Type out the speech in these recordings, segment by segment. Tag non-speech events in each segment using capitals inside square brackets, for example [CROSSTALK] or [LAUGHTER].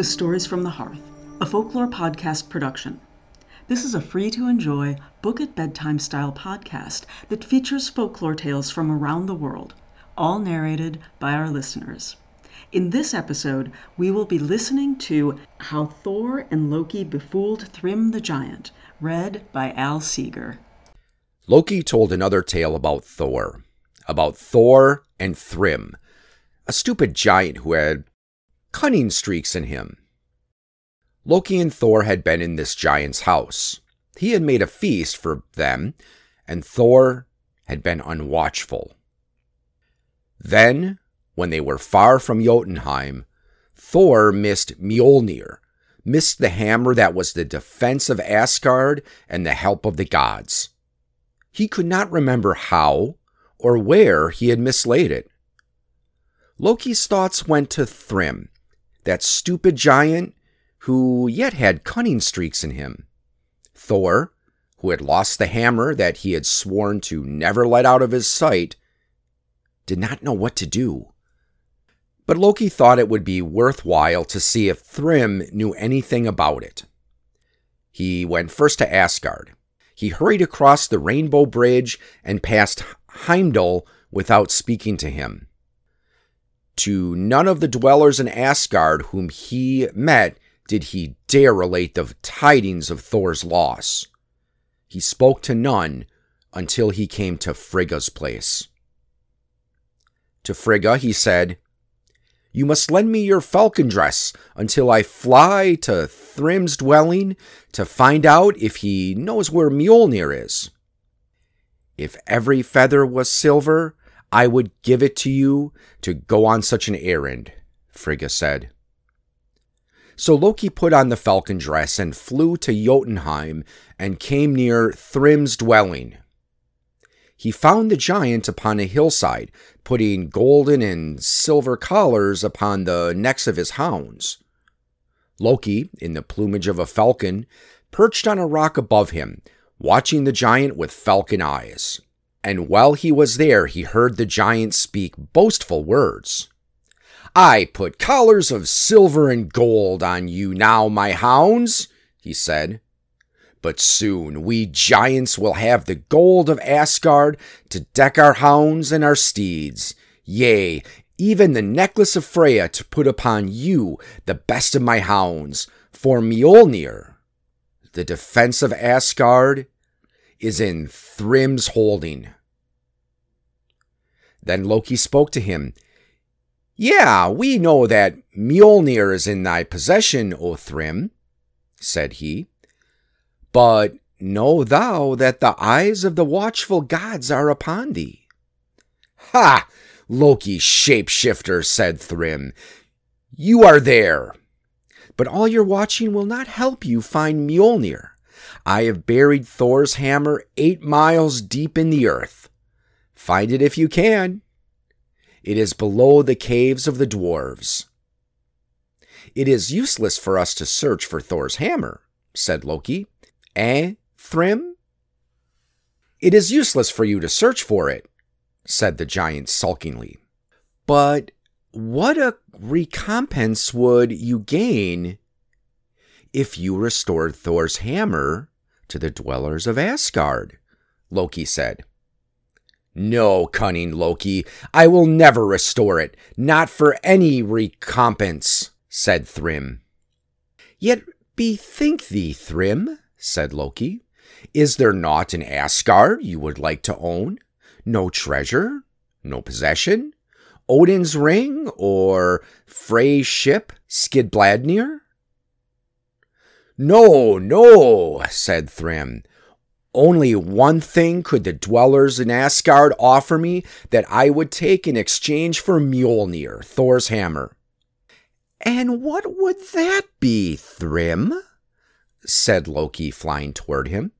to Stories from the Hearth, a folklore podcast production. This is a free to enjoy, book at bedtime style podcast that features folklore tales from around the world, all narrated by our listeners. In this episode, we will be listening to How Thor and Loki Befooled Thrym the Giant, read by Al Seeger. Loki told another tale about Thor, about Thor and Thrym, a stupid giant who had cunning streaks in him. Loki and Thor had been in this giant's house. He had made a feast for them, and Thor had been unwatchful. Then, when they were far from Jotunheim, Thor missed Mjolnir, missed the hammer that was the defense of Asgard and the help of the gods. He could not remember how or where he had mislaid it. Loki's thoughts went to Thrym, that stupid giant who yet had cunning streaks in him. Thor, who had lost the hammer that he had sworn to never let out of his sight, did not know what to do. But Loki thought it would be worthwhile to see if Thrym knew anything about it. He went first to Asgard. He hurried across the Rainbow Bridge and past Heimdall without speaking to him. To none of the dwellers in Asgard whom he met did he dare relate the tidings of Thor's loss. He spoke to none until he came to Frigga's place. To Frigga he said, You must lend me your falcon dress until I fly to Thrym's dwelling to find out if he knows where Mjolnir is. If every feather was silver, I would give it to you to go on such an errand, Frigga said. So Loki put on the falcon dress and flew to Jotunheim and came near Thrym's dwelling. He found the giant upon a hillside, putting golden and silver collars upon the necks of his hounds. Loki, in the plumage of a falcon, perched on a rock above him, watching the giant with falcon eyes. And while he was there, he heard the giant speak boastful words. I put collars of silver and gold on you now, my hounds, he said. But soon we giants will have the gold of Asgard to deck our hounds and our steeds. Yea, even the necklace of Freya to put upon you, the best of my hounds, for Mjolnir, the defense of Asgard, is in Thrym's holding. Then Loki spoke to him. Yeah, we know that Mjolnir is in thy possession, O Thrym, said he. But know thou that the eyes of the watchful gods are upon thee. Ha! Loki shapeshifter, said Thrym. You are there. But all your watching will not help you find Mjolnir. I have buried Thor's hammer eight miles deep in the earth. Find it if you can. It is below the caves of the dwarves. It is useless for us to search for Thor's hammer, said Loki. Eh, Thrym? It is useless for you to search for it, said the giant sulkingly. But what a recompense would you gain if you restored Thor's hammer to the dwellers of Asgard, Loki said. No, cunning Loki, I will never restore it, not for any recompense, said Thrym. Yet bethink thee, Thrym, said Loki. Is there naught in Asgard you would like to own? No treasure? No possession? Odin's ring or Frey's ship, Skidbladnir? No, no, said Thrym. Only one thing could the dwellers in Asgard offer me that I would take in exchange for Mjolnir, Thor's hammer. And what would that be, Thrym? said Loki, flying toward him.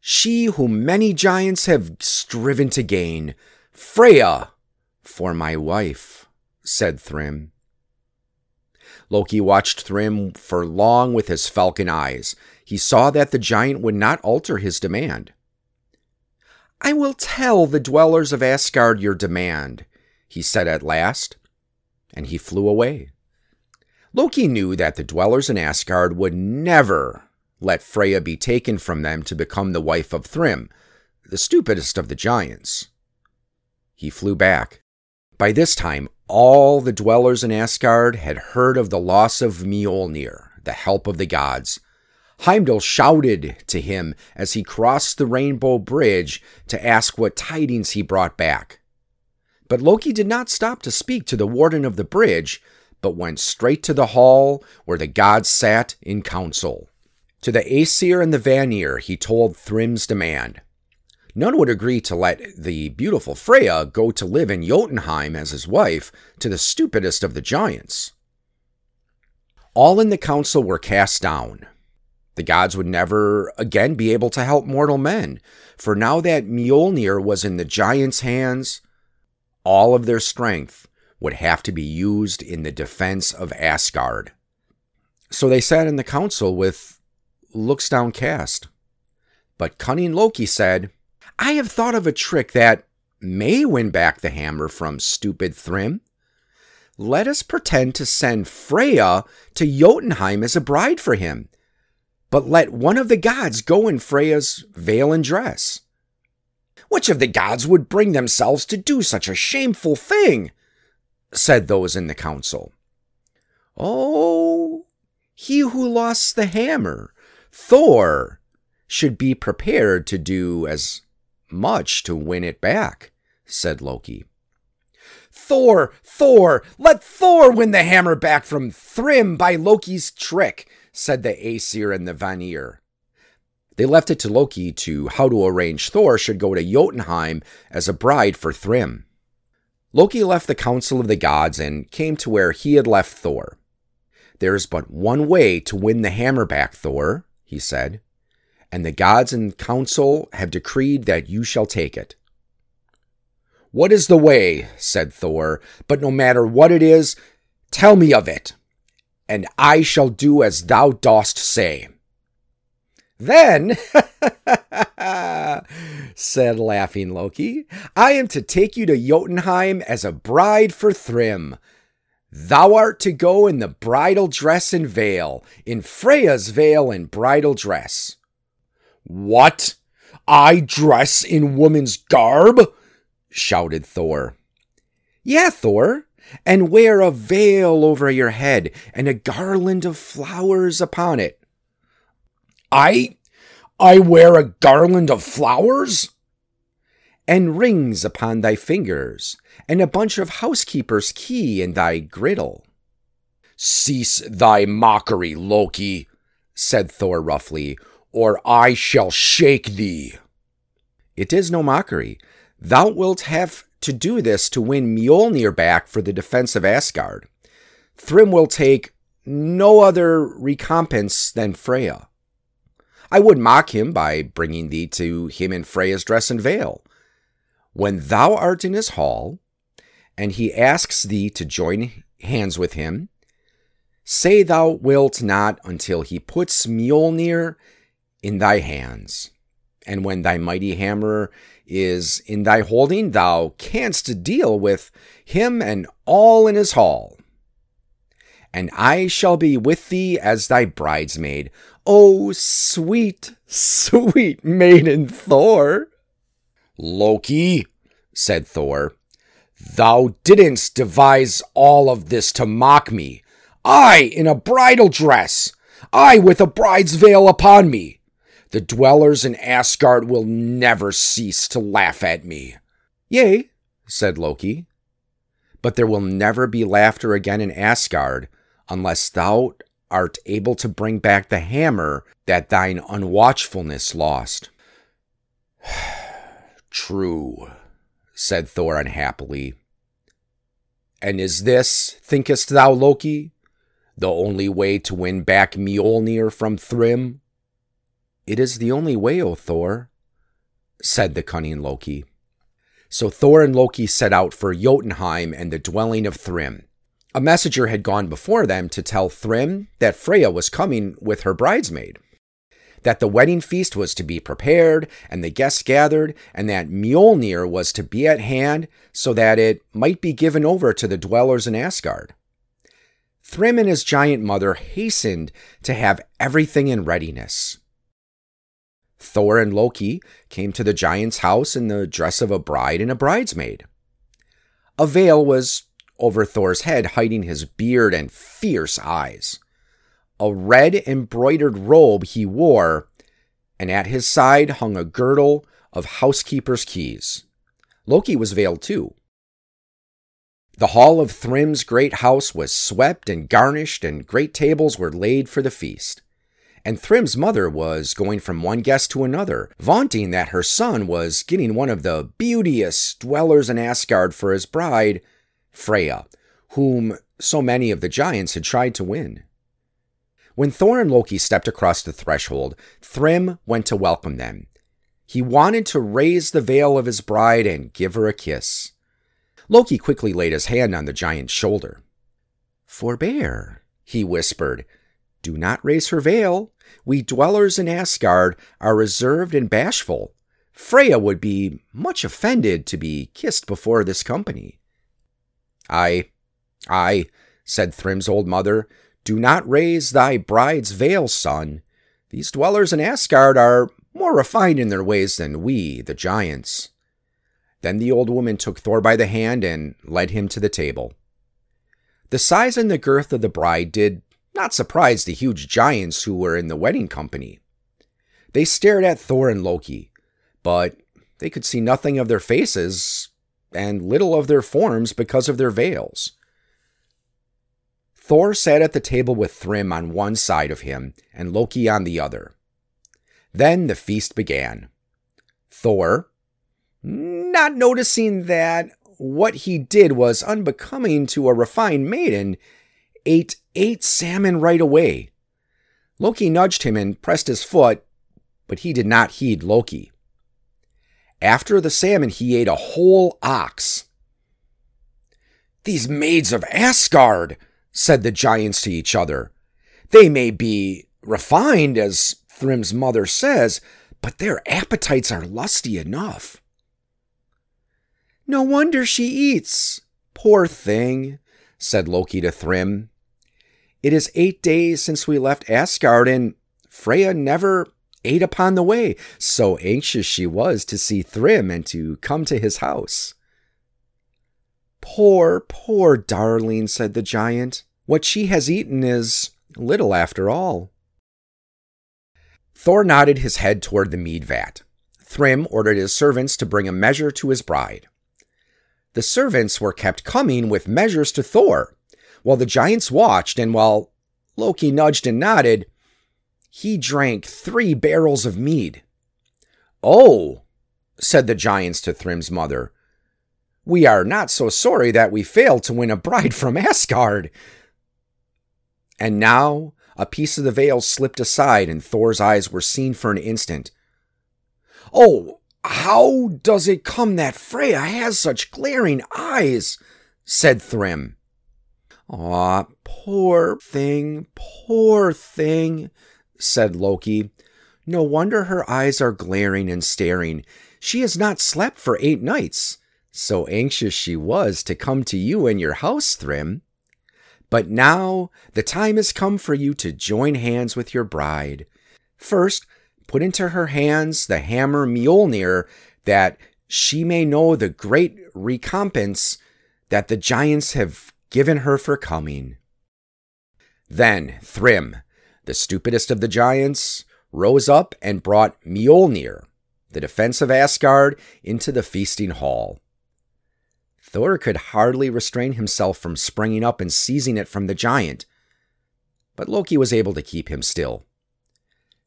She whom many giants have striven to gain, Freya, for my wife, said Thrym. Loki watched Thrym for long with his falcon eyes. He saw that the giant would not alter his demand. I will tell the dwellers of Asgard your demand, he said at last, and he flew away. Loki knew that the dwellers in Asgard would never let Freya be taken from them to become the wife of Thrym, the stupidest of the giants. He flew back. By this time, all the dwellers in Asgard had heard of the loss of Mjolnir, the help of the gods. Heimdall shouted to him as he crossed the Rainbow Bridge to ask what tidings he brought back. But Loki did not stop to speak to the warden of the bridge, but went straight to the hall where the gods sat in council. To the Aesir and the Vanir he told Thrym's demand. None would agree to let the beautiful Freya go to live in Jotunheim as his wife to the stupidest of the giants. All in the council were cast down. The gods would never again be able to help mortal men, for now that Mjolnir was in the giants' hands, all of their strength would have to be used in the defense of Asgard. So they sat in the council with looks downcast. But cunning Loki said, I have thought of a trick that may win back the hammer from stupid Thrym. Let us pretend to send Freya to Jotunheim as a bride for him, but let one of the gods go in Freya's veil and dress. Which of the gods would bring themselves to do such a shameful thing? said those in the council. Oh, he who lost the hammer, Thor, should be prepared to do as much to win it back, said Loki. Thor, Thor, let Thor win the hammer back from Thrym by Loki's trick, said the Aesir and the Vanir. They left it to Loki to how to arrange Thor should go to Jotunheim as a bride for Thrym. Loki left the council of the gods and came to where he had left Thor. There is but one way to win the hammer back, Thor, he said, and the gods in council have decreed that you shall take it. What is the way? said Thor, but no matter what it is, tell me of it, and I shall do as thou dost say. Then, [LAUGHS] said laughing Loki, I am to take you to Jotunheim as a bride for Thrym. Thou art to go in the bridal dress and veil, in Freya's veil and bridal dress. What? I dress in woman's garb? shouted Thor. Yeah, Thor, and wear a veil over your head and a garland of flowers upon it. I I wear a garland of flowers? And rings upon thy fingers, and a bunch of housekeeper's key in thy griddle. Cease thy mockery, Loki, said Thor roughly, or I shall shake thee. It is no mockery. Thou wilt have to do this to win Mjolnir back for the defense of Asgard. Thrym will take no other recompense than Freya. I would mock him by bringing thee to him in Freya's dress and veil. When thou art in his hall, and he asks thee to join hands with him, say thou wilt not until he puts Mjolnir in thy hands. And when thy mighty hammer is in thy holding, thou canst deal with him and all in his hall. And I shall be with thee as thy bridesmaid, Oh, sweet, [LAUGHS] sweet maiden Thor. Loki, said Thor, thou didn't devise all of this to mock me. I in a bridal dress, I with a bride's veil upon me. The dwellers in Asgard will never cease to laugh at me. Yea, said Loki, but there will never be laughter again in Asgard unless thou art able to bring back the hammer that thine unwatchfulness lost. [SIGHS] True, said Thor unhappily. And is this, thinkest thou, Loki, the only way to win back Mjolnir from Thrym? It is the only way, O Thor, said the cunning Loki. So Thor and Loki set out for Jotunheim and the dwelling of Thrym. A messenger had gone before them to tell Thrym that Freya was coming with her bridesmaid, that the wedding feast was to be prepared and the guests gathered, and that Mjolnir was to be at hand so that it might be given over to the dwellers in Asgard. Thrym and his giant mother hastened to have everything in readiness. Thor and Loki came to the giant's house in the dress of a bride and a bridesmaid. A veil was over Thor's head, hiding his beard and fierce eyes. A red embroidered robe he wore, and at his side hung a girdle of housekeeper's keys. Loki was veiled too. The hall of Thrym's great house was swept and garnished, and great tables were laid for the feast. And Thrym's mother was going from one guest to another, vaunting that her son was getting one of the beauteous dwellers in Asgard for his bride, Freya, whom so many of the giants had tried to win. When Thor and Loki stepped across the threshold, Thrym went to welcome them. He wanted to raise the veil of his bride and give her a kiss. Loki quickly laid his hand on the giant's shoulder. Forbear, he whispered. Do not raise her veil. We dwellers in Asgard are reserved and bashful. Freya would be much offended to be kissed before this company. Ay, ay, said Thrym's old mother, do not raise thy bride's veil, son. These dwellers in Asgard are more refined in their ways than we, the giants. Then the old woman took Thor by the hand and led him to the table. The size and the girth of the bride did not surprised the huge giants who were in the wedding company. They stared at Thor and Loki, but they could see nothing of their faces and little of their forms because of their veils. Thor sat at the table with Thrym on one side of him and Loki on the other. Then the feast began. Thor, not noticing that what he did was unbecoming to a refined maiden, ate eight salmon right away. Loki nudged him and pressed his foot, but he did not heed Loki. After the salmon, he ate a whole ox. These maids of Asgard, said the giants to each other. They may be refined, as Thrym's mother says, but their appetites are lusty enough. No wonder she eats. Poor thing, said Loki to Thrym. It is eight days since we left Asgard, and Freya never ate upon the way, so anxious she was to see Thrym and to come to his house. Poor, poor darling, said the giant. What she has eaten is little after all. Thor nodded his head toward the mead vat. Thrym ordered his servants to bring a measure to his bride the servants were kept coming with measures to Thor, while the giants watched, and while Loki nudged and nodded, he drank three barrels of mead. Oh, said the giants to Thrym's mother, we are not so sorry that we failed to win a bride from Asgard. And now a piece of the veil slipped aside, and Thor's eyes were seen for an instant. Oh, how does it come that Freya has such glaring eyes? said Thrym. Ah, poor thing, poor thing, said Loki. No wonder her eyes are glaring and staring. She has not slept for eight nights. So anxious she was to come to you in your house, Thrym. But now the time has come for you to join hands with your bride. First, put into her hands the hammer Mjolnir, that she may know the great recompense that the giants have given her for coming. Then Thrym, the stupidest of the giants, rose up and brought Mjolnir, the defense of Asgard, into the feasting hall. Thor could hardly restrain himself from springing up and seizing it from the giant, but Loki was able to keep him still.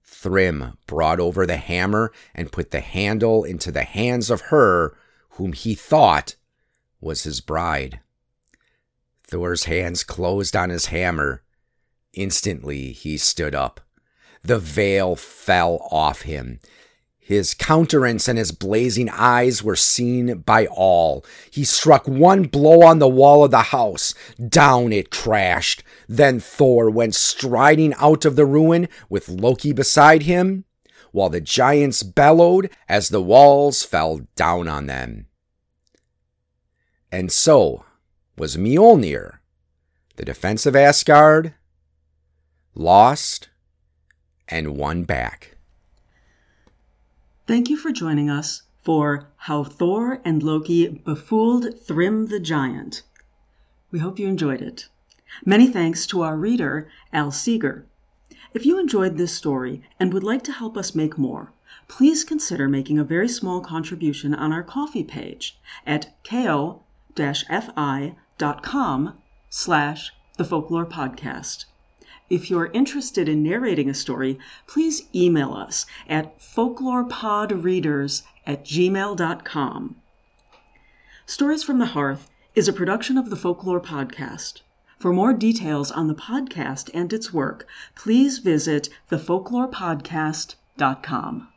Thrym brought over the hammer and put the handle into the hands of her whom he thought was his bride. Thor's hands closed on his hammer. Instantly he stood up. The veil fell off him. His countenance and his blazing eyes were seen by all. He struck one blow on the wall of the house. Down it crashed. Then Thor went striding out of the ruin with Loki beside him, while the giants bellowed as the walls fell down on them. And so was Mjolnir the defense of Asgard, lost, and won back. Thank you for joining us for How Thor and Loki Befooled Thrym the Giant. We hope you enjoyed it. Many thanks to our reader, Al Seeger. If you enjoyed this story and would like to help us make more, please consider making a very small contribution on our Ko-fi page at ko-fi.com slash the folklore podcast. If you're interested in narrating a story, please email us at folklorepodreaders at gmail.com. Stories from the Hearth is a production of the Folklore Podcast. For more details on the podcast and its work, please visit thefolklorepodcast.com.